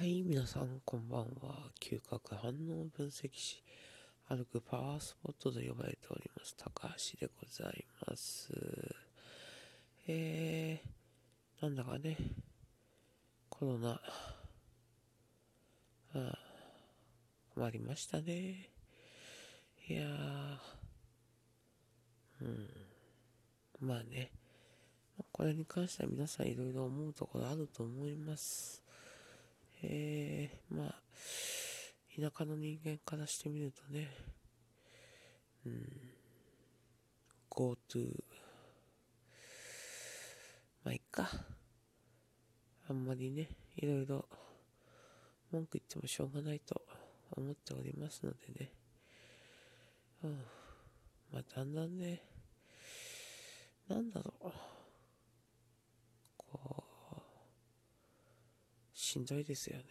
はい、皆さんこんばんは。嗅覚反応分析士、歩くパワースポットと呼ばれております、高橋でございます。えー、なんだかね、コロナ、あ困りましたね。いやー、うん、まあね、これに関しては皆さんいろいろ思うところあると思います。えー、まあ、田舎の人間からしてみるとね、うん、GoTo、まあ、いっか。あんまりね、いろいろ文句言ってもしょうがないと思っておりますのでね。うん、まあ、だんだんね、なんだろう。こう、しんどいですよね。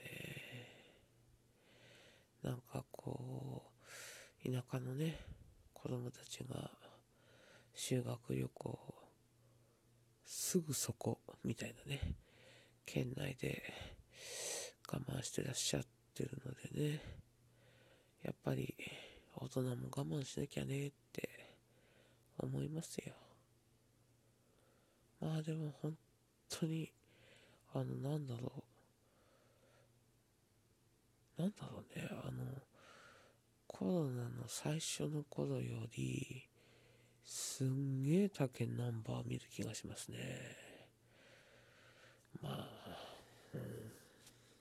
なんかこう、田舎のね、子供たちが修学旅行、すぐそこ、みたいなね、県内で我慢してらっしゃってるのでね、やっぱり大人も我慢しなきゃねって思いますよ。まあでも本当に、あの、なんだろう。なんだろうね、あの、コロナの最初の頃より、すんげえ他県ナンバー見る気がしますね。まあ、うん、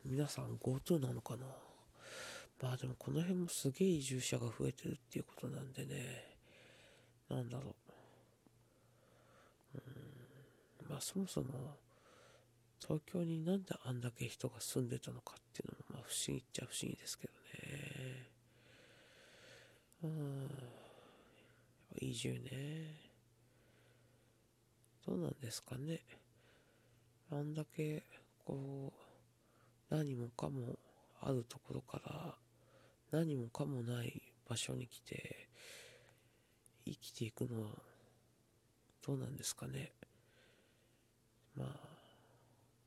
皆さん GoTo なのかなまあでもこの辺もすげえ移住者が増えてるっていうことなんでね、なんだろう。うん、まあそもそも、東京になんであんだけ人が住んでたのかっていうのも不思議っちゃ不思議ですけどね。うん。移住ね。どうなんですかね。あんだけ、こう、何もかもあるところから、何もかもない場所に来て、生きていくのは、どうなんですかね。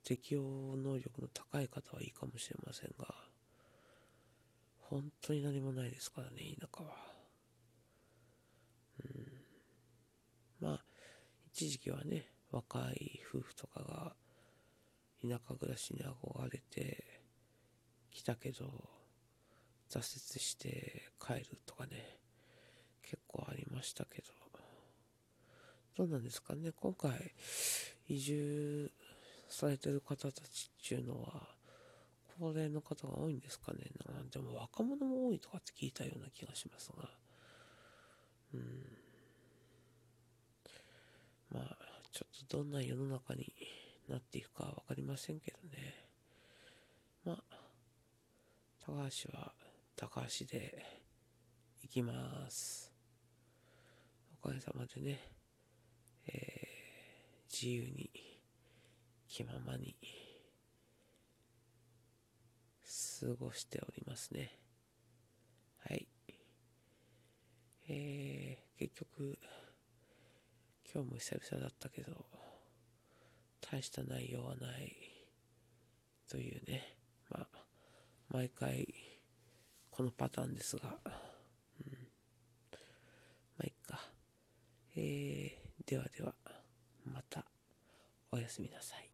適応能力の高い方はいいかもしれませんが、本当に何もないですからね、田舎は。うん。まあ、一時期はね、若い夫婦とかが、田舎暮らしに憧れてきたけど、挫折して帰るとかね、結構ありましたけど、どうなんですかね、今回、移住されてる方たちっていうのは、高齢の方が多いんですかね。なんでも若者も多いとかって聞いたような気がしますが。うん。まあ、ちょっとどんな世の中になっていくかわかりませんけどね。まあ、高橋は高橋で行きます。おかげさまでね、えー、自由に、気ままに、過ごしておりますね。はい。えー、結局、今日も久々だったけど、大した内容はない、というね。まあ、毎回、このパターンですが、うん。まあ、いっか。えー、ではでは、また、おやすみなさい。